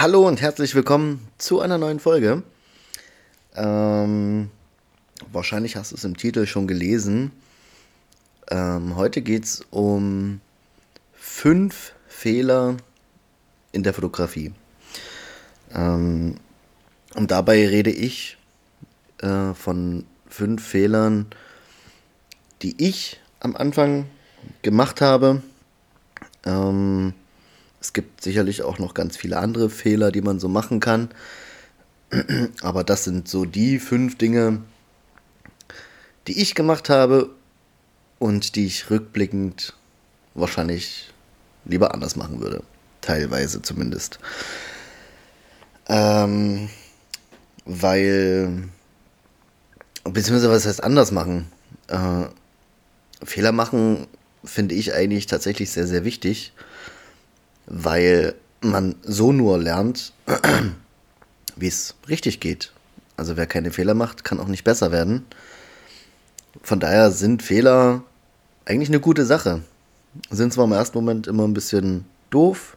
Hallo und herzlich willkommen zu einer neuen Folge. Ähm, wahrscheinlich hast du es im Titel schon gelesen. Ähm, heute geht es um fünf Fehler in der Fotografie. Ähm, und dabei rede ich äh, von fünf Fehlern, die ich am Anfang gemacht habe. Ähm, es gibt sicherlich auch noch ganz viele andere Fehler, die man so machen kann. Aber das sind so die fünf Dinge, die ich gemacht habe und die ich rückblickend wahrscheinlich lieber anders machen würde. Teilweise zumindest. Ähm, weil, beziehungsweise was heißt anders machen? Äh, Fehler machen finde ich eigentlich tatsächlich sehr, sehr wichtig weil man so nur lernt, wie es richtig geht. Also wer keine Fehler macht, kann auch nicht besser werden. Von daher sind Fehler eigentlich eine gute Sache. Sind zwar im ersten Moment immer ein bisschen doof.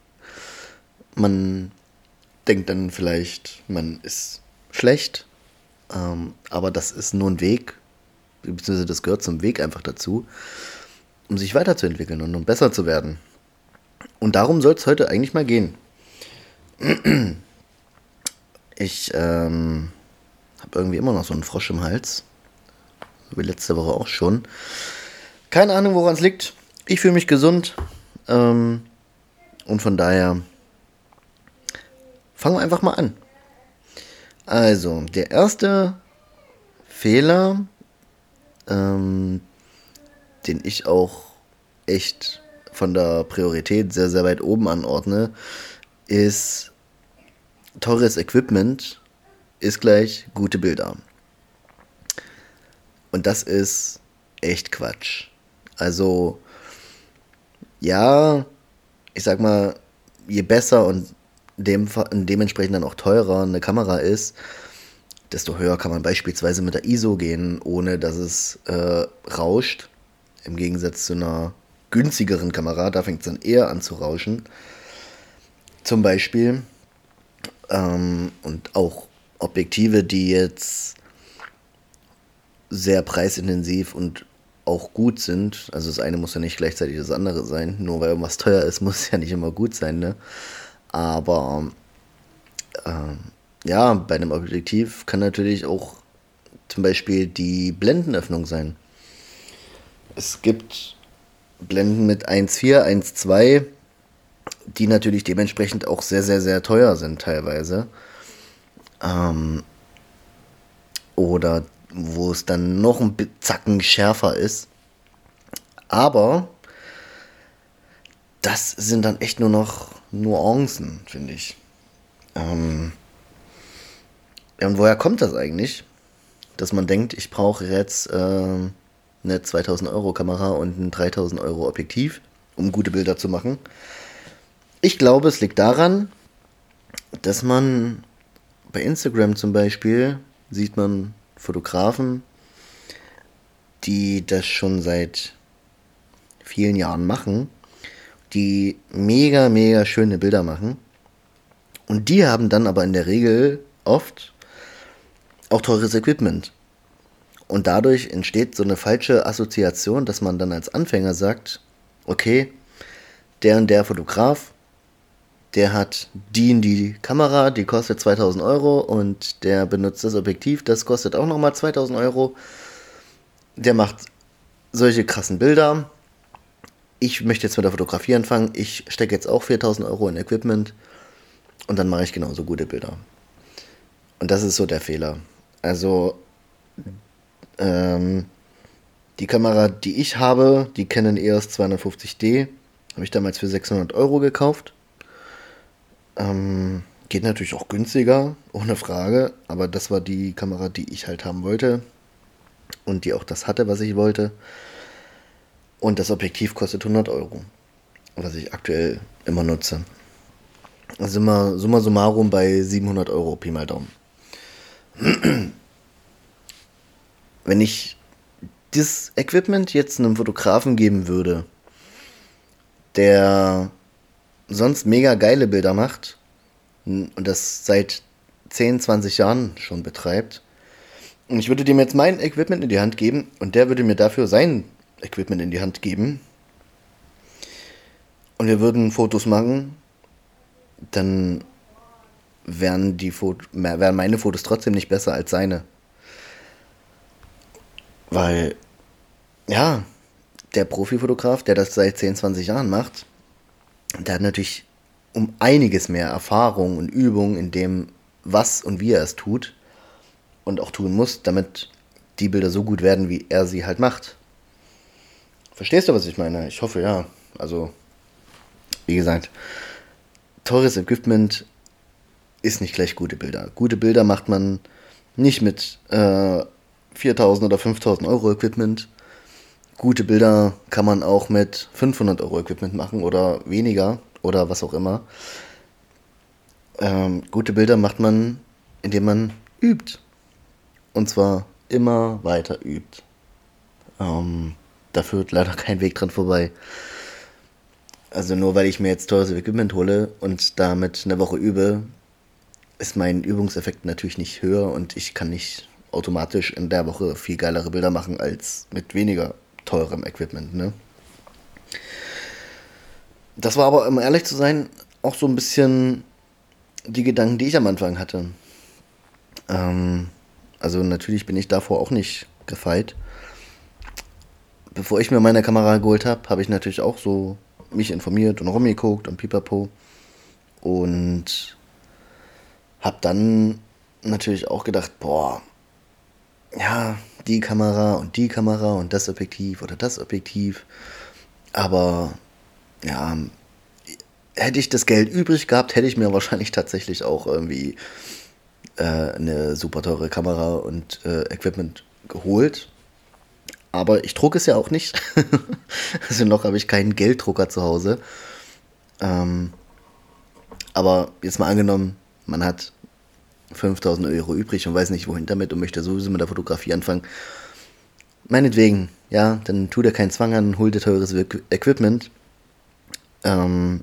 Man denkt dann vielleicht, man ist schlecht. Ähm, aber das ist nur ein Weg, beziehungsweise das gehört zum Weg einfach dazu, um sich weiterzuentwickeln und um besser zu werden. Und darum soll es heute eigentlich mal gehen. Ich ähm, habe irgendwie immer noch so einen Frosch im Hals. Wie letzte Woche auch schon. Keine Ahnung, woran es liegt. Ich fühle mich gesund. Ähm, und von daher fangen wir einfach mal an. Also, der erste Fehler, ähm, den ich auch echt von der Priorität sehr, sehr weit oben anordne, ist teures Equipment ist gleich gute Bilder. Und das ist echt Quatsch. Also, ja, ich sag mal, je besser und dem, dementsprechend dann auch teurer eine Kamera ist, desto höher kann man beispielsweise mit der ISO gehen, ohne dass es äh, rauscht. Im Gegensatz zu einer günstigeren Kamera, da fängt es dann eher an zu rauschen. Zum Beispiel. Ähm, und auch Objektive, die jetzt sehr preisintensiv und auch gut sind. Also das eine muss ja nicht gleichzeitig das andere sein. Nur weil irgendwas teuer ist, muss es ja nicht immer gut sein. Ne? Aber ähm, ja, bei einem Objektiv kann natürlich auch zum Beispiel die Blendenöffnung sein. Es gibt Blenden mit 1.4, 1.2, die natürlich dementsprechend auch sehr, sehr, sehr teuer sind teilweise. Ähm, oder wo es dann noch ein Zacken schärfer ist. Aber das sind dann echt nur noch Nuancen, finde ich. Ähm, ja, und woher kommt das eigentlich? Dass man denkt, ich brauche jetzt äh, eine 2000 Euro Kamera und ein 3000 Euro Objektiv, um gute Bilder zu machen. Ich glaube, es liegt daran, dass man bei Instagram zum Beispiel sieht man Fotografen, die das schon seit vielen Jahren machen, die mega, mega schöne Bilder machen. Und die haben dann aber in der Regel oft auch teures Equipment. Und dadurch entsteht so eine falsche Assoziation, dass man dann als Anfänger sagt, okay, der und der Fotograf, der hat die und die Kamera, die kostet 2000 Euro und der benutzt das Objektiv, das kostet auch nochmal 2000 Euro. Der macht solche krassen Bilder. Ich möchte jetzt mit der Fotografie anfangen. Ich stecke jetzt auch 4000 Euro in Equipment und dann mache ich genauso gute Bilder. Und das ist so der Fehler. Also ähm, die Kamera, die ich habe, die Canon EOS 250D, habe ich damals für 600 Euro gekauft. Ähm, geht natürlich auch günstiger, ohne Frage, aber das war die Kamera, die ich halt haben wollte und die auch das hatte, was ich wollte. Und das Objektiv kostet 100 Euro, was ich aktuell immer nutze. Also immer summa summarum bei 700 Euro, Pi mal Daumen wenn ich das Equipment jetzt einem Fotografen geben würde, der sonst mega geile Bilder macht und das seit 10, 20 Jahren schon betreibt. Und ich würde dem jetzt mein Equipment in die Hand geben und der würde mir dafür sein Equipment in die Hand geben. Und wir würden Fotos machen, dann wären, die Foto wären meine Fotos trotzdem nicht besser als seine. Weil, ja, der Profifotograf, der das seit 10, 20 Jahren macht, der hat natürlich um einiges mehr Erfahrung und Übung in dem, was und wie er es tut und auch tun muss, damit die Bilder so gut werden, wie er sie halt macht. Verstehst du, was ich meine? Ich hoffe, ja. Also, wie gesagt, teures Equipment ist nicht gleich gute Bilder. Gute Bilder macht man nicht mit äh, 4000 oder 5000 Euro Equipment. Gute Bilder kann man auch mit 500 Euro Equipment machen oder weniger oder was auch immer. Ähm, gute Bilder macht man, indem man übt. Und zwar immer weiter übt. Ähm, da führt leider kein Weg dran vorbei. Also nur weil ich mir jetzt teures Equipment hole und damit eine Woche übe, ist mein Übungseffekt natürlich nicht höher und ich kann nicht automatisch in der Woche viel geilere Bilder machen als mit weniger teurem Equipment. Ne? Das war aber, um ehrlich zu sein, auch so ein bisschen die Gedanken, die ich am Anfang hatte. Ähm, also natürlich bin ich davor auch nicht gefeit. Bevor ich mir meine Kamera geholt habe, habe ich natürlich auch so mich informiert und rumgeguckt und pipapo. Und habe dann natürlich auch gedacht, boah, ja, die Kamera und die Kamera und das Objektiv oder das Objektiv. Aber ja, hätte ich das Geld übrig gehabt, hätte ich mir wahrscheinlich tatsächlich auch irgendwie äh, eine super teure Kamera und äh, Equipment geholt. Aber ich drucke es ja auch nicht. also noch habe ich keinen Gelddrucker zu Hause. Ähm, aber jetzt mal angenommen, man hat 5000 Euro übrig und weiß nicht wohin damit und möchte sowieso mit der Fotografie anfangen. Meinetwegen, ja, dann tut er keinen Zwang an, holt ihr teures Equipment. Ähm,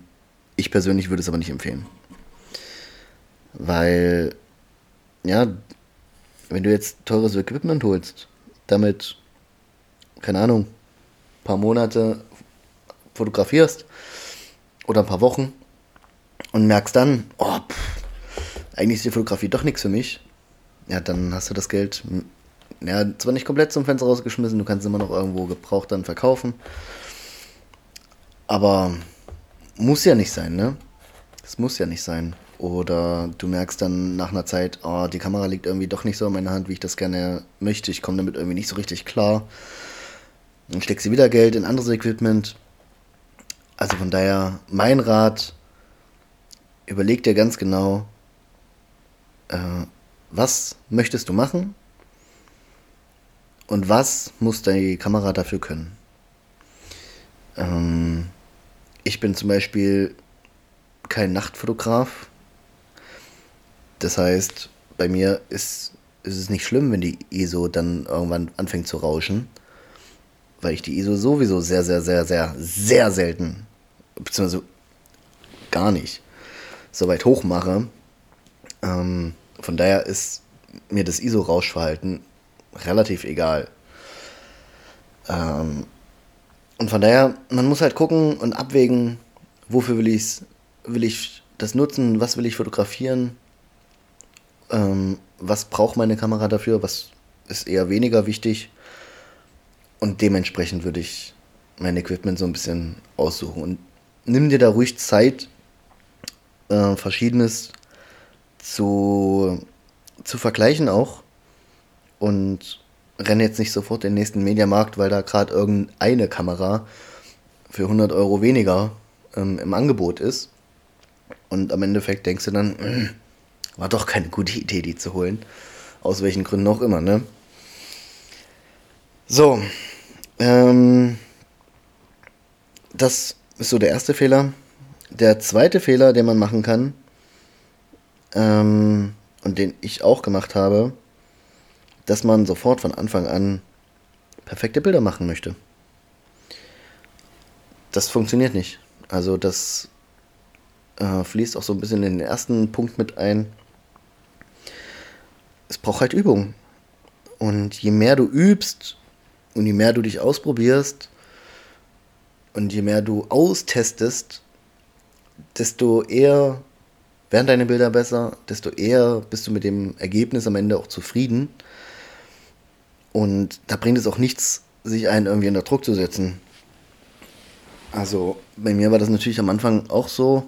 ich persönlich würde es aber nicht empfehlen. Weil, ja, wenn du jetzt teures Equipment holst, damit, keine Ahnung, ein paar Monate fotografierst oder ein paar Wochen und merkst dann, oh, pff, eigentlich ist die Fotografie doch nichts für mich, ja, dann hast du das Geld, ja, zwar nicht komplett zum Fenster rausgeschmissen, du kannst es immer noch irgendwo gebraucht dann verkaufen, aber muss ja nicht sein, ne? Es muss ja nicht sein. Oder du merkst dann nach einer Zeit, oh, die Kamera liegt irgendwie doch nicht so in meiner Hand, wie ich das gerne möchte. Ich komme damit irgendwie nicht so richtig klar. Dann steckst du wieder Geld in anderes Equipment. Also von daher, mein Rat, überleg dir ganz genau, äh, was möchtest du machen und was muss die Kamera dafür können. Ähm, ich bin zum Beispiel kein Nachtfotograf. Das heißt, bei mir ist, ist es nicht schlimm, wenn die ISO dann irgendwann anfängt zu rauschen, weil ich die ISO sowieso sehr, sehr, sehr, sehr, sehr selten, beziehungsweise gar nicht, so weit hoch mache. Ähm, von daher ist mir das ISO-Rauschverhalten relativ egal. Ähm, und von daher, man muss halt gucken und abwägen, wofür will, ich's, will ich das nutzen, was will ich fotografieren, ähm, was braucht meine Kamera dafür, was ist eher weniger wichtig. Und dementsprechend würde ich mein Equipment so ein bisschen aussuchen. Und nimm dir da ruhig Zeit, äh, Verschiedenes zu, zu vergleichen auch. Und renne jetzt nicht sofort den nächsten Mediamarkt, weil da gerade irgendeine Kamera für 100 Euro weniger ähm, im Angebot ist. Und am Endeffekt denkst du dann, war doch keine gute Idee, die zu holen. Aus welchen Gründen auch immer, ne? So. Ähm, das ist so der erste Fehler. Der zweite Fehler, den man machen kann, ähm, und den ich auch gemacht habe, dass man sofort von Anfang an perfekte Bilder machen möchte. Das funktioniert nicht. Also das äh, fließt auch so ein bisschen in den ersten Punkt mit ein. Es braucht halt Übung. Und je mehr du übst und je mehr du dich ausprobierst und je mehr du austestest, desto eher werden deine Bilder besser, desto eher bist du mit dem Ergebnis am Ende auch zufrieden. Und da bringt es auch nichts, sich einen irgendwie unter Druck zu setzen. Also bei mir war das natürlich am Anfang auch so.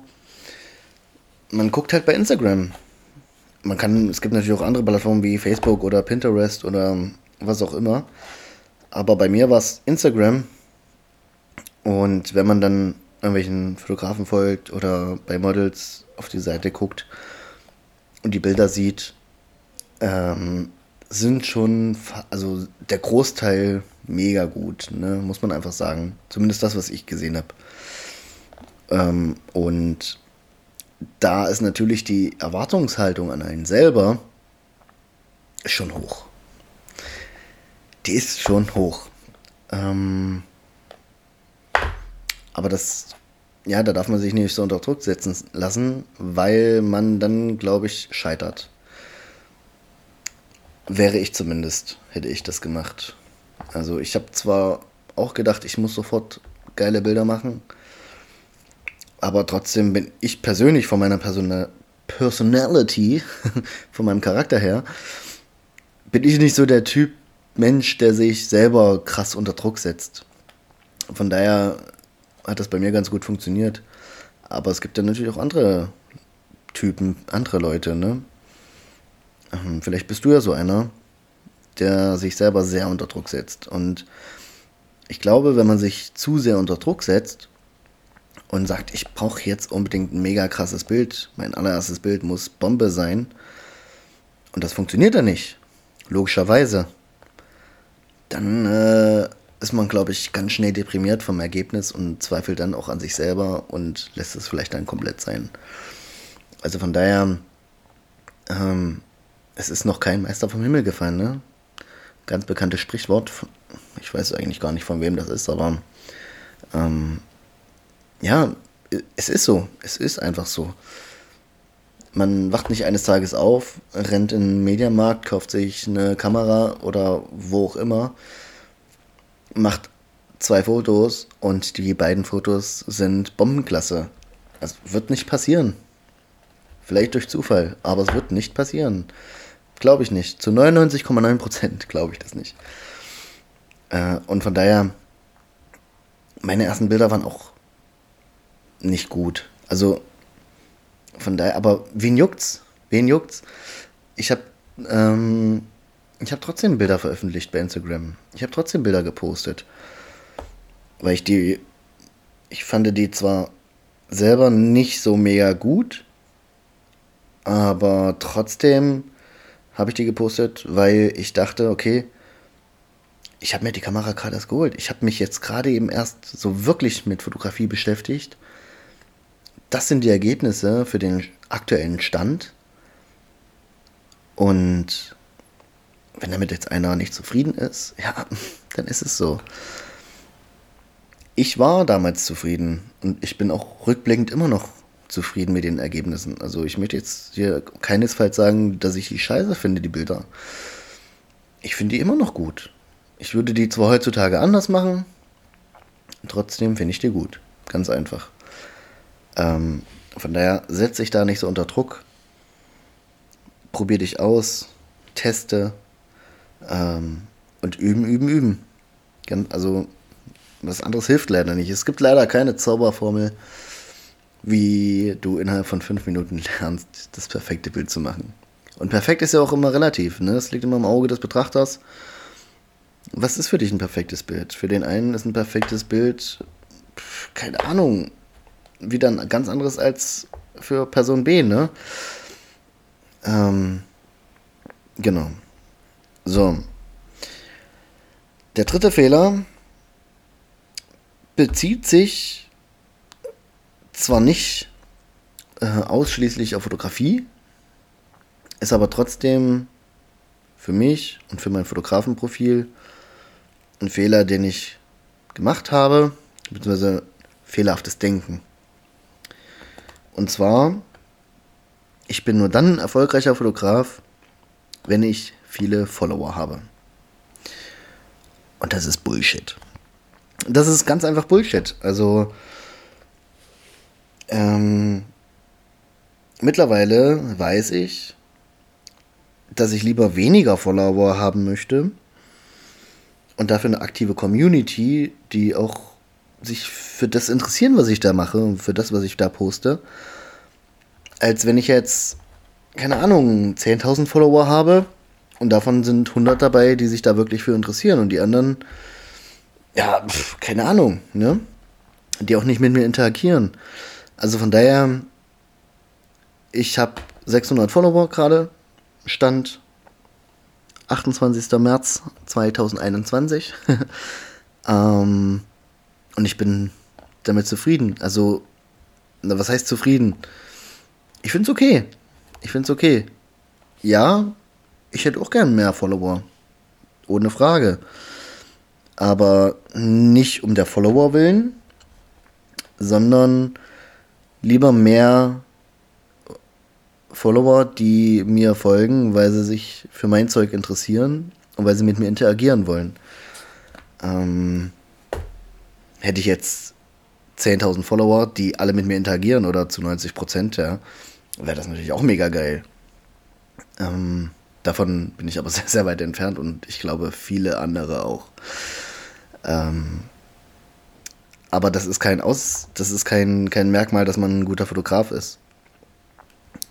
Man guckt halt bei Instagram. Man kann, es gibt natürlich auch andere Plattformen wie Facebook oder Pinterest oder was auch immer. Aber bei mir war es Instagram. Und wenn man dann irgendwelchen Fotografen folgt oder bei Models auf die Seite guckt und die Bilder sieht, ähm, sind schon, also der Großteil mega gut, ne? muss man einfach sagen. Zumindest das, was ich gesehen habe. Ähm, und da ist natürlich die Erwartungshaltung an einen selber schon hoch. Die ist schon hoch. Ähm, aber das, ja, da darf man sich nicht so unter Druck setzen lassen, weil man dann, glaube ich, scheitert. Wäre ich zumindest, hätte ich das gemacht. Also ich habe zwar auch gedacht, ich muss sofort geile Bilder machen, aber trotzdem bin ich persönlich von meiner Person Personality, von meinem Charakter her, bin ich nicht so der Typ Mensch, der sich selber krass unter Druck setzt. Von daher hat das bei mir ganz gut funktioniert. Aber es gibt ja natürlich auch andere Typen, andere Leute, ne? Ähm, vielleicht bist du ja so einer, der sich selber sehr unter Druck setzt. Und ich glaube, wenn man sich zu sehr unter Druck setzt und sagt, ich brauche jetzt unbedingt ein mega krasses Bild, mein allererstes Bild muss Bombe sein, und das funktioniert dann nicht, logischerweise, dann äh, ist man, glaube ich, ganz schnell deprimiert vom Ergebnis und zweifelt dann auch an sich selber und lässt es vielleicht dann komplett sein. Also von daher, ähm, es ist noch kein Meister vom Himmel gefallen, ne? Ganz bekanntes Sprichwort. Ich weiß eigentlich gar nicht, von wem das ist, aber ähm, ja, es ist so. Es ist einfach so. Man wacht nicht eines Tages auf, rennt in den Mediamarkt, kauft sich eine Kamera oder wo auch immer, macht zwei Fotos und die beiden Fotos sind Bombenklasse. Es wird nicht passieren. Vielleicht durch Zufall, aber es wird nicht passieren. Glaube ich nicht. Zu 99,9 Prozent glaube ich das nicht. Äh, und von daher, meine ersten Bilder waren auch nicht gut. Also, von daher, aber wen juckt's? Wen juckt's? Ich habe ähm, ich habe trotzdem Bilder veröffentlicht bei Instagram. Ich habe trotzdem Bilder gepostet. Weil ich die, ich fand die zwar selber nicht so mega gut, aber trotzdem habe ich die gepostet, weil ich dachte, okay, ich habe mir die Kamera gerade erst geholt. Ich habe mich jetzt gerade eben erst so wirklich mit Fotografie beschäftigt. Das sind die Ergebnisse für den aktuellen Stand. Und wenn damit jetzt einer nicht zufrieden ist, ja, dann ist es so. Ich war damals zufrieden und ich bin auch rückblickend immer noch zufrieden mit den Ergebnissen. Also ich möchte jetzt hier keinesfalls sagen, dass ich die scheiße finde, die Bilder. Ich finde die immer noch gut. Ich würde die zwar heutzutage anders machen, trotzdem finde ich die gut. Ganz einfach. Ähm, von daher setze ich da nicht so unter Druck. Probier dich aus, teste ähm, und üben, üben, üben. Also was anderes hilft leider nicht. Es gibt leider keine Zauberformel wie du innerhalb von fünf Minuten lernst, das perfekte Bild zu machen. Und perfekt ist ja auch immer relativ, ne? Das liegt immer im Auge des Betrachters. Was ist für dich ein perfektes Bild? Für den einen ist ein perfektes Bild, keine Ahnung, wieder ein ganz anderes als für Person B, ne? Ähm, genau. So. Der dritte Fehler bezieht sich zwar nicht äh, ausschließlich auf Fotografie, ist aber trotzdem für mich und für mein Fotografenprofil ein Fehler, den ich gemacht habe, beziehungsweise fehlerhaftes Denken. Und zwar, ich bin nur dann ein erfolgreicher Fotograf, wenn ich viele Follower habe. Und das ist Bullshit. Das ist ganz einfach Bullshit. Also, ähm, mittlerweile weiß ich, dass ich lieber weniger Follower haben möchte und dafür eine aktive Community, die auch sich für das interessieren, was ich da mache und für das, was ich da poste, als wenn ich jetzt, keine Ahnung, 10.000 Follower habe und davon sind 100 dabei, die sich da wirklich für interessieren und die anderen, ja, pf, keine Ahnung, ne? Die auch nicht mit mir interagieren. Also von daher, ich habe 600 Follower gerade, Stand 28. März 2021. ähm, und ich bin damit zufrieden. Also, was heißt zufrieden? Ich finde es okay. Ich finde es okay. Ja, ich hätte auch gern mehr Follower. Ohne Frage. Aber nicht um der Follower willen, sondern lieber mehr Follower, die mir folgen, weil sie sich für mein Zeug interessieren und weil sie mit mir interagieren wollen. Ähm, hätte ich jetzt 10.000 Follower, die alle mit mir interagieren oder zu 90 Prozent, ja, wäre das natürlich auch mega geil. Ähm, davon bin ich aber sehr, sehr weit entfernt und ich glaube viele andere auch. Ähm, aber das ist kein Aus, das ist kein, kein Merkmal, dass man ein guter Fotograf ist.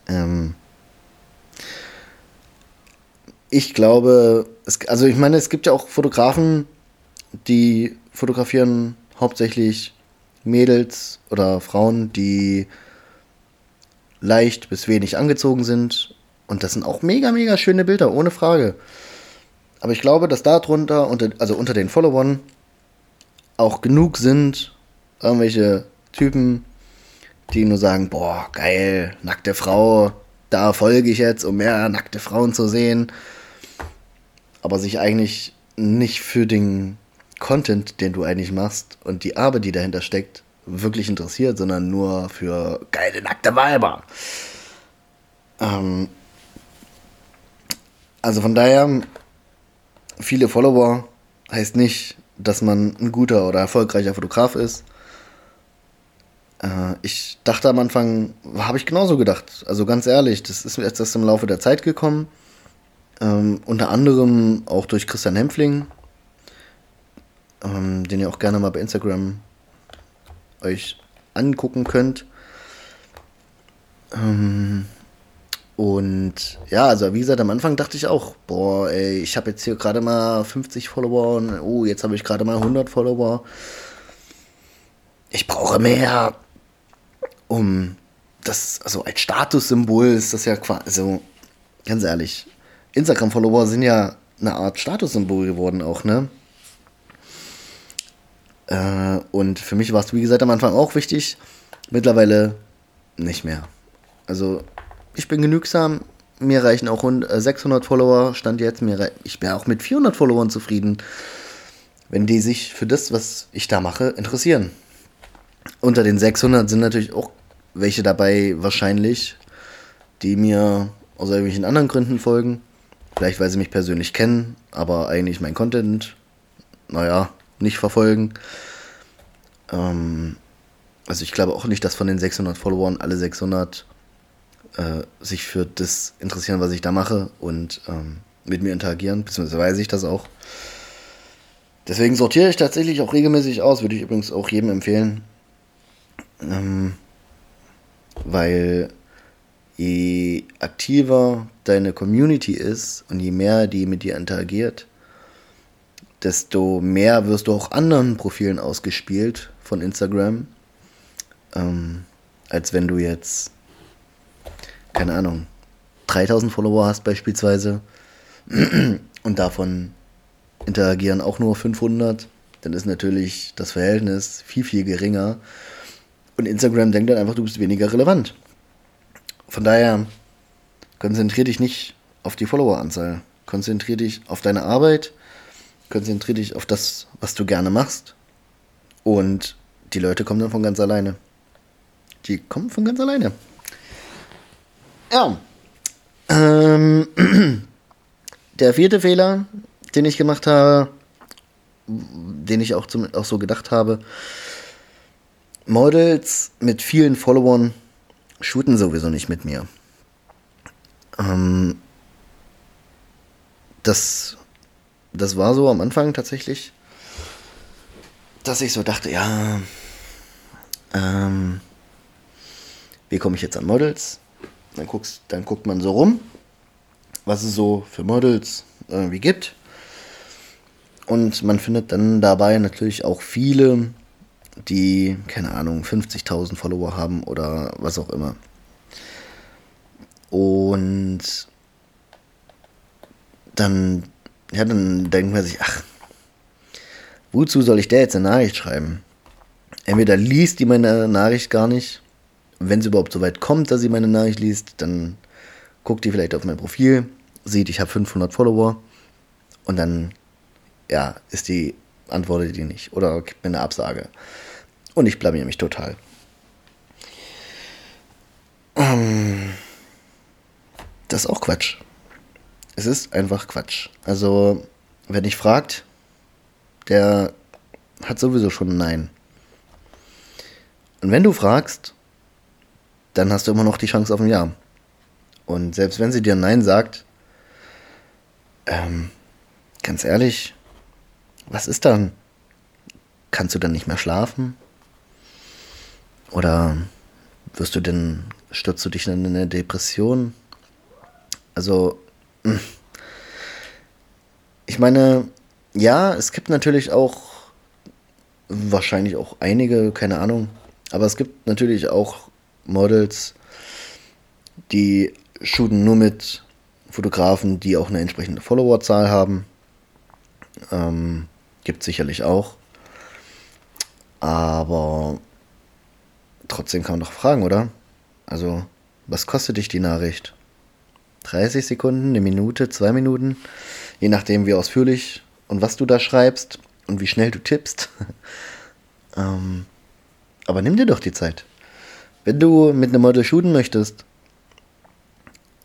Ähm, ich glaube, es, also ich meine, es gibt ja auch Fotografen, die fotografieren hauptsächlich Mädels oder Frauen, die leicht bis wenig angezogen sind. Und das sind auch mega, mega schöne Bilder, ohne Frage. Aber ich glaube, dass darunter, unter, also unter den Followern, auch genug sind, irgendwelche Typen, die nur sagen, boah, geil, nackte Frau, da folge ich jetzt, um mehr nackte Frauen zu sehen. Aber sich eigentlich nicht für den Content, den du eigentlich machst und die Arbeit, die dahinter steckt, wirklich interessiert, sondern nur für geile nackte Weiber. Ähm also von daher, viele Follower heißt nicht, dass man ein guter oder erfolgreicher Fotograf ist. Äh, ich dachte am Anfang, habe ich genauso gedacht. Also ganz ehrlich, das ist mir erst im Laufe der Zeit gekommen. Ähm, unter anderem auch durch Christian Hempfling, ähm, den ihr auch gerne mal bei Instagram euch angucken könnt. Ähm, und ja, also wie gesagt, am Anfang dachte ich auch, boah, ey, ich habe jetzt hier gerade mal 50 Follower und oh, jetzt habe ich gerade mal 100 Follower. Ich brauche mehr, um das, also als Statussymbol ist das ja quasi, also ganz ehrlich, Instagram-Follower sind ja eine Art Statussymbol geworden auch, ne? Äh, und für mich war es, wie gesagt, am Anfang auch wichtig. Mittlerweile nicht mehr. Also, ich bin genügsam. Mir reichen auch 600 äh, Follower, stand jetzt. Mir ich bin auch mit 400 Followern zufrieden, wenn die sich für das, was ich da mache, interessieren. Unter den 600 sind natürlich auch welche dabei, wahrscheinlich, die mir aus irgendwelchen anderen Gründen folgen. Vielleicht, weil sie mich persönlich kennen, aber eigentlich mein Content, naja, nicht verfolgen. Ähm, also ich glaube auch nicht, dass von den 600 Followern alle 600 äh, sich für das interessieren, was ich da mache und ähm, mit mir interagieren, beziehungsweise weiß ich das auch. Deswegen sortiere ich tatsächlich auch regelmäßig aus, würde ich übrigens auch jedem empfehlen. Ähm, weil je aktiver deine Community ist und je mehr die mit dir interagiert, desto mehr wirst du auch anderen Profilen ausgespielt von Instagram, ähm, als wenn du jetzt, keine Ahnung, 3000 Follower hast beispielsweise und davon interagieren auch nur 500, dann ist natürlich das Verhältnis viel, viel geringer. Und Instagram denkt dann einfach, du bist weniger relevant. Von daher, konzentrier dich nicht auf die Followeranzahl. Konzentrier dich auf deine Arbeit konzentriere dich auf das, was du gerne machst. Und die Leute kommen dann von ganz alleine. Die kommen von ganz alleine. Ja. Ähm, der vierte Fehler, den ich gemacht habe, den ich auch, zum, auch so gedacht habe, Models mit vielen Followern shooten sowieso nicht mit mir. Ähm, das, das war so am Anfang tatsächlich, dass ich so dachte, ja, ähm, wie komme ich jetzt an Models? Dann, guckst, dann guckt man so rum, was es so für Models irgendwie gibt. Und man findet dann dabei natürlich auch viele, die, keine Ahnung, 50.000 Follower haben oder was auch immer. Und dann, ja, dann denkt man sich, ach, wozu soll ich der jetzt eine Nachricht schreiben? Entweder liest die meine Nachricht gar nicht, wenn sie überhaupt so weit kommt, dass sie meine Nachricht liest, dann guckt die vielleicht auf mein Profil, sieht, ich habe 500 Follower und dann, ja, ist die, antwortet die nicht oder gibt mir eine Absage. Und ich blamier mich total. Ähm, das ist auch Quatsch. Es ist einfach Quatsch. Also, wer dich fragt, der hat sowieso schon ein Nein. Und wenn du fragst, dann hast du immer noch die Chance auf ein Ja. Und selbst wenn sie dir Nein sagt, ähm, ganz ehrlich, was ist dann? Kannst du dann nicht mehr schlafen? Oder wirst du denn, stürzt du dich in eine Depression? Also, hm. ich meine, ja, es gibt natürlich auch, wahrscheinlich auch einige, keine Ahnung, aber es gibt natürlich auch Models, die shooten nur mit Fotografen, die auch eine entsprechende Followerzahl haben. Ähm, gibt sicherlich auch. Aber trotzdem kann man doch fragen, oder? Also, was kostet dich die Nachricht? 30 Sekunden, eine Minute, zwei Minuten, je nachdem, wie ausführlich und was du da schreibst und wie schnell du tippst. ähm, aber nimm dir doch die Zeit. Wenn du mit einem Model shooten möchtest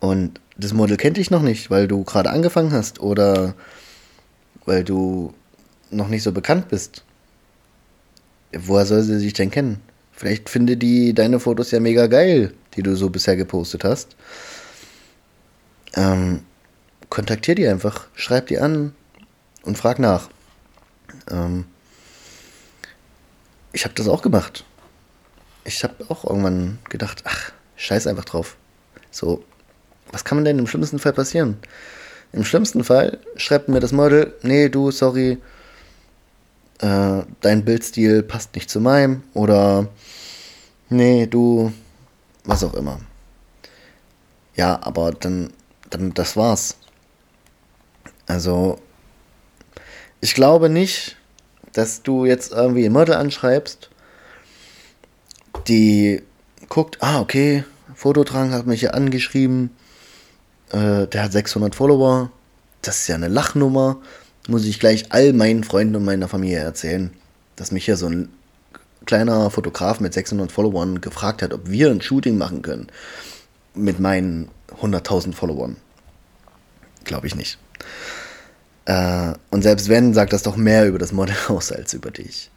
und das Model kennt dich noch nicht, weil du gerade angefangen hast oder weil du noch nicht so bekannt bist, woher soll sie sich denn kennen? Vielleicht finde die deine Fotos ja mega geil, die du so bisher gepostet hast. Ähm, kontaktier die einfach, schreib die an und frag nach. Ähm, ich habe das auch gemacht. Ich habe auch irgendwann gedacht, ach, scheiß einfach drauf. So, was kann man denn im schlimmsten Fall passieren? Im schlimmsten Fall schreibt mir das Model, nee, du, sorry, äh, dein Bildstil passt nicht zu meinem oder nee, du, was auch immer. Ja, aber dann, dann, das war's. Also, ich glaube nicht, dass du jetzt irgendwie ein Model anschreibst, die guckt, ah, okay, Fototrang hat mich hier angeschrieben, äh, der hat 600 Follower, das ist ja eine Lachnummer, muss ich gleich all meinen Freunden und meiner Familie erzählen, dass mich hier so ein kleiner Fotograf mit 600 Followern gefragt hat, ob wir ein Shooting machen können mit meinen 100.000 Followern. Glaube ich nicht. Äh, und selbst wenn, sagt das doch mehr über das Model aus als über dich.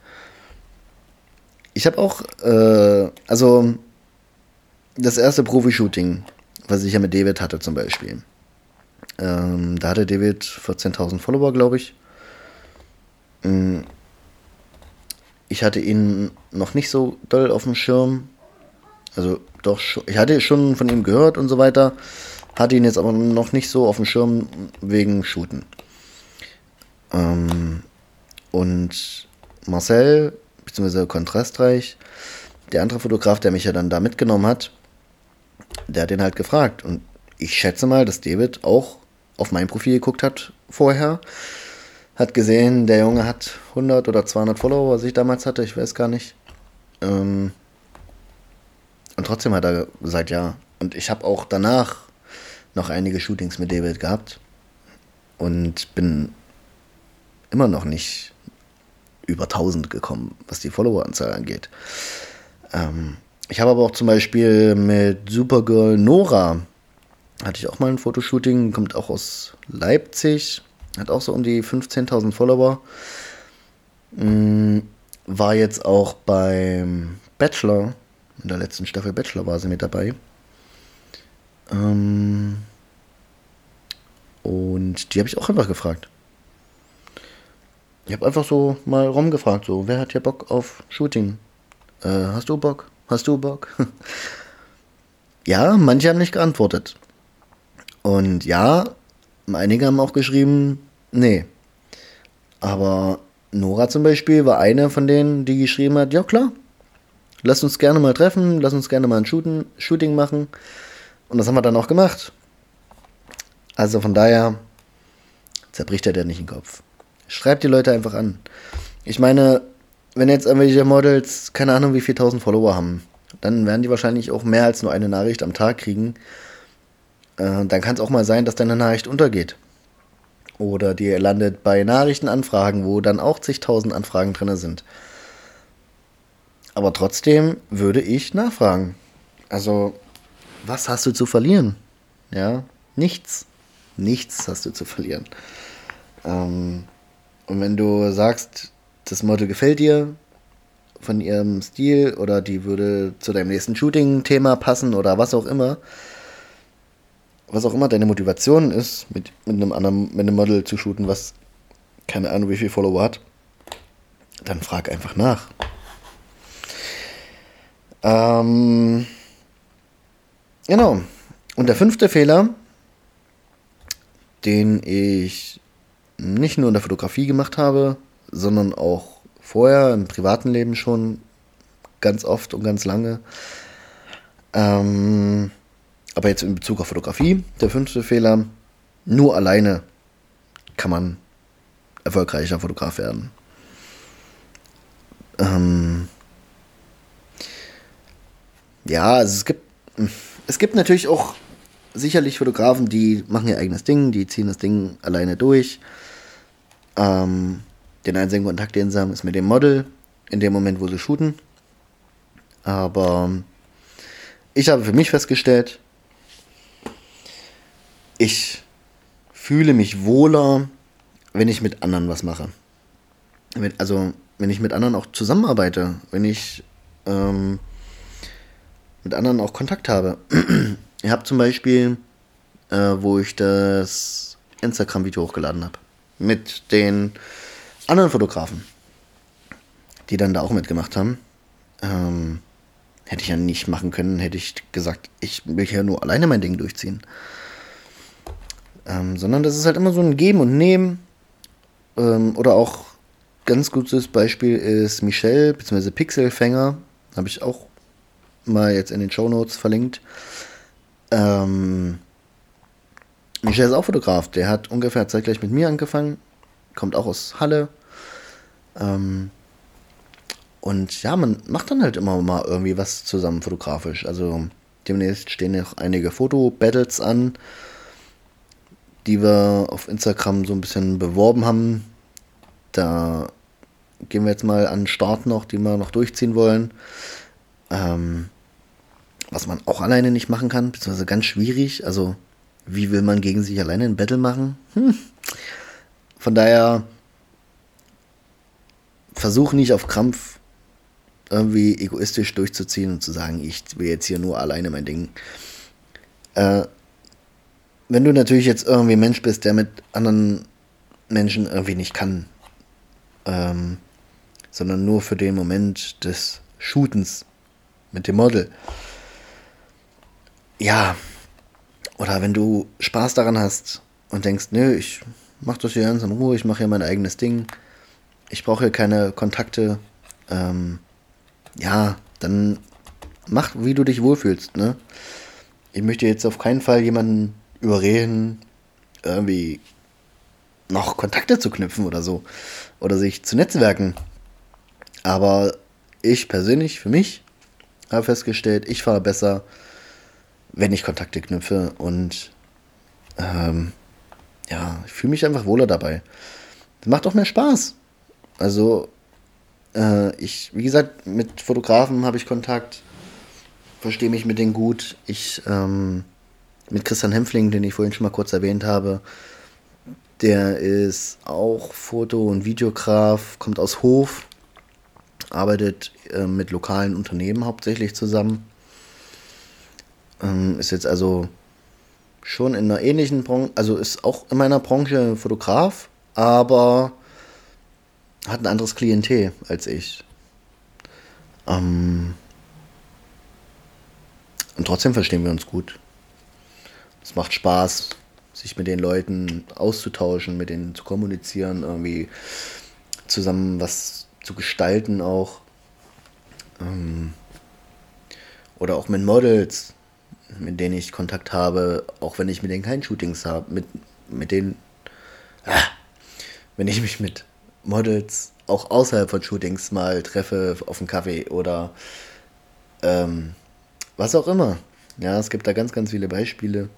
Ich habe auch, äh, also das erste Profi-Shooting, was ich ja mit David hatte zum Beispiel. Ähm, da hatte David 14.000 Follower, glaube ich. Mm. Ich hatte ihn noch nicht so doll auf dem Schirm. Also doch, ich hatte schon von ihm gehört und so weiter. Hatte ihn jetzt aber noch nicht so auf dem Schirm wegen Shooten. Ähm, und Marcel, beziehungsweise Kontrastreich, der andere Fotograf, der mich ja dann da mitgenommen hat, der hat den halt gefragt. Und ich schätze mal, dass David auch auf mein Profil geguckt hat vorher. Hat gesehen, der Junge hat 100 oder 200 Follower, was ich damals hatte, ich weiß gar nicht. Ähm, und trotzdem hat er gesagt, ja. Und ich habe auch danach noch einige Shootings mit David gehabt und bin immer noch nicht über 1000 gekommen, was die Followeranzahl angeht. Ähm, ich habe aber auch zum Beispiel mit Supergirl Nora, hatte ich auch mal ein Fotoshooting, kommt auch aus Leipzig, hat auch so um die 15.000 Follower. Mm, war jetzt auch beim Bachelor, in der letzten Staffel Bachelor war sie mit dabei. Ähm, und die habe ich auch einfach gefragt. Ich habe einfach so mal rumgefragt, so, wer hat hier Bock auf Shooting? Äh, hast du Bock? Hast du Bock? ja, manche haben nicht geantwortet. Und ja, einige haben auch geschrieben, nee. Aber Nora zum Beispiel war eine von denen, die geschrieben hat, ja klar, lass uns gerne mal treffen, lass uns gerne mal ein Shooting, Shooting machen. Und das haben wir dann auch gemacht. Also von daher zerbricht er dir nicht den Kopf. Schreibt die Leute einfach an. Ich meine, wenn jetzt irgendwelche Models, keine Ahnung wie viel tausend Follower haben, dann werden die wahrscheinlich auch mehr als nur eine Nachricht am Tag kriegen. Äh, dann kann es auch mal sein, dass deine Nachricht untergeht. Oder die landet bei Nachrichtenanfragen, wo dann auch zigtausend Anfragen drin sind. Aber trotzdem würde ich nachfragen. Also, was hast du zu verlieren? Ja, nichts. Nichts hast du zu verlieren. Ähm, und wenn du sagst, das Model gefällt dir von ihrem Stil oder die würde zu deinem nächsten Shooting-Thema passen oder was auch immer, was auch immer deine Motivation ist, mit, mit einem anderen, mit einem Model zu shooten, was keine Ahnung wie viel Follower hat, dann frag einfach nach. Ähm, genau. Und der fünfte Fehler, den ich nicht nur in der Fotografie gemacht habe, sondern auch vorher im privaten Leben schon ganz oft und ganz lange. Ähm, aber jetzt in Bezug auf Fotografie, der fünfte Fehler, nur alleine kann man erfolgreicher Fotograf werden. Ähm, ja, also es gibt, es gibt natürlich auch sicherlich Fotografen, die machen ihr eigenes Ding, die ziehen das Ding alleine durch. Ähm, den einzigen Kontakt, den sie haben, ist mit dem Model in dem Moment, wo sie shooten. Aber ich habe für mich festgestellt, ich fühle mich wohler, wenn ich mit anderen was mache. Also, wenn ich mit anderen auch zusammenarbeite, wenn ich ähm, mit anderen auch Kontakt habe. ich habe zum Beispiel, äh, wo ich das Instagram-Video hochgeladen habe, mit den anderen Fotografen, die dann da auch mitgemacht haben. Ähm, hätte ich ja nicht machen können, hätte ich gesagt, ich will hier nur alleine mein Ding durchziehen. Ähm, sondern das ist halt immer so ein Geben und Nehmen. Ähm, oder auch ganz gutes Beispiel ist Michelle, bzw. Pixelfänger. Habe ich auch mal jetzt in den Show Notes verlinkt. Ähm, Michelle ist auch Fotograf. Der hat ungefähr zeitgleich mit mir angefangen. Kommt auch aus Halle. Ähm, und ja, man macht dann halt immer mal irgendwie was zusammen fotografisch. Also demnächst stehen noch einige Foto-Battles an, die wir auf Instagram so ein bisschen beworben haben. Da gehen wir jetzt mal an den Start noch, die wir noch durchziehen wollen. Ähm, was man auch alleine nicht machen kann, beziehungsweise ganz schwierig. Also, wie will man gegen sich alleine ein Battle machen? Hm. Von daher, versuche nicht auf Krampf irgendwie egoistisch durchzuziehen und zu sagen, ich will jetzt hier nur alleine mein Ding. Äh, wenn du natürlich jetzt irgendwie Mensch bist, der mit anderen Menschen irgendwie nicht kann, ähm, sondern nur für den Moment des Shootens mit dem Model, ja, oder wenn du Spaß daran hast und denkst, nö, ich mach das hier ganz in Ruhe, ich mache hier mein eigenes Ding, ich brauche hier keine Kontakte, ähm, ja, dann mach, wie du dich wohlfühlst, ne? Ich möchte jetzt auf keinen Fall jemanden überreden, irgendwie noch Kontakte zu knüpfen oder so. Oder sich zu netzwerken. Aber ich persönlich, für mich, habe festgestellt, ich fahre besser, wenn ich Kontakte knüpfe und ähm, ja, ich fühle mich einfach wohler dabei. Das macht auch mehr Spaß. Also, äh, ich, wie gesagt, mit Fotografen habe ich Kontakt. verstehe mich mit denen gut. Ich, ähm, mit Christian Hempfling, den ich vorhin schon mal kurz erwähnt habe, der ist auch Foto- und Videograf, kommt aus Hof, arbeitet äh, mit lokalen Unternehmen hauptsächlich zusammen. Ähm, ist jetzt also schon in einer ähnlichen Branche, also ist auch in meiner Branche Fotograf, aber hat ein anderes Klientel als ich. Ähm, und trotzdem verstehen wir uns gut. Es macht Spaß, sich mit den Leuten auszutauschen, mit denen zu kommunizieren, irgendwie zusammen was zu gestalten auch. Ähm, oder auch mit Models, mit denen ich Kontakt habe, auch wenn ich mit denen kein Shootings habe, mit, mit denen, ah, wenn ich mich mit Models auch außerhalb von Shootings mal treffe auf einen Kaffee oder ähm, was auch immer. Ja, es gibt da ganz, ganz viele Beispiele,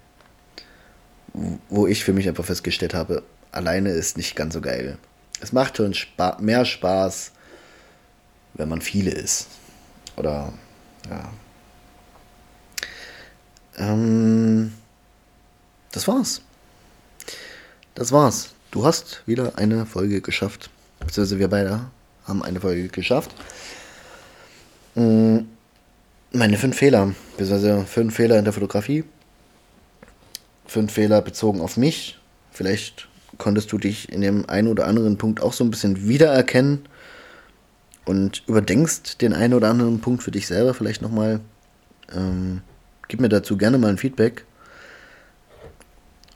wo ich für mich einfach festgestellt habe, alleine ist nicht ganz so geil. Es macht schon spa mehr Spaß, wenn man viele ist. Oder, ja. Ähm, das war's. Das war's. Du hast wieder eine Folge geschafft. Beziehungsweise wir beide haben eine Folge geschafft. Mm, meine fünf Fehler, beziehungsweise fünf Fehler in der Fotografie. Fünf Fehler bezogen auf mich. Vielleicht konntest du dich in dem einen oder anderen Punkt auch so ein bisschen wiedererkennen und überdenkst den einen oder anderen Punkt für dich selber vielleicht nochmal. Ähm, gib mir dazu gerne mal ein Feedback.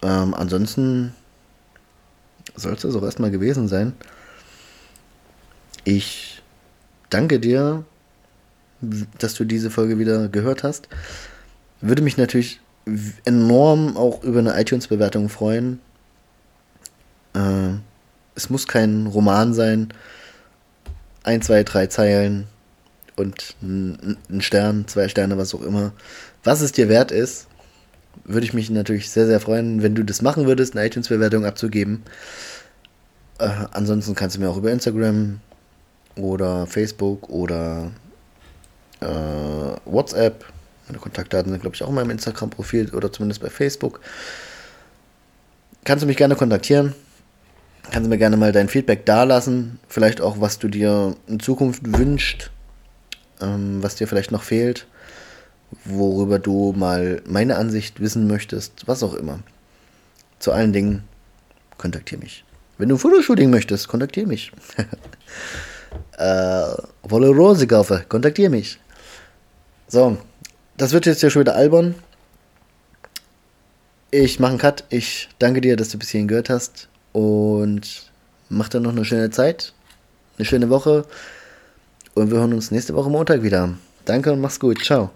Ähm, ansonsten soll es das auch erstmal gewesen sein. Ich danke dir, dass du diese Folge wieder gehört hast. Würde mich natürlich enorm auch über eine iTunes-Bewertung freuen. Äh, es muss kein Roman sein. Ein, zwei, drei Zeilen und ein, Stern, zwei Sterne, was auch immer. Was es dir wert ist, würde ich mich natürlich sehr, sehr freuen, wenn du das machen würdest, eine iTunes-Bewertung abzugeben. Äh, ansonsten kannst du mir auch über Instagram oder Facebook oder äh, WhatsApp. Meine Kontaktdaten sind, glaube ich, auch in meinem Instagram-Profil oder zumindest bei Facebook. Kannst du mich gerne kontaktieren. Kannst du mir gerne mal dein Feedback dalassen. Vielleicht auch, was du dir in Zukunft wünschst. Ähm, was dir vielleicht noch fehlt. Worüber du mal meine Ansicht wissen möchtest. Was auch immer. Zu allen Dingen, kontaktiere mich. Wenn du Fotoshooting möchtest, kontaktiere mich. äh, wolle Rose kaufen, kontaktiere mich. So, das wird jetzt ja schon wieder albern. Ich mache einen Cut. Ich danke dir, dass du bis hierhin gehört hast. Und mach dann noch eine schöne Zeit, eine schöne Woche. Und wir hören uns nächste Woche Montag wieder. Danke und mach's gut. Ciao.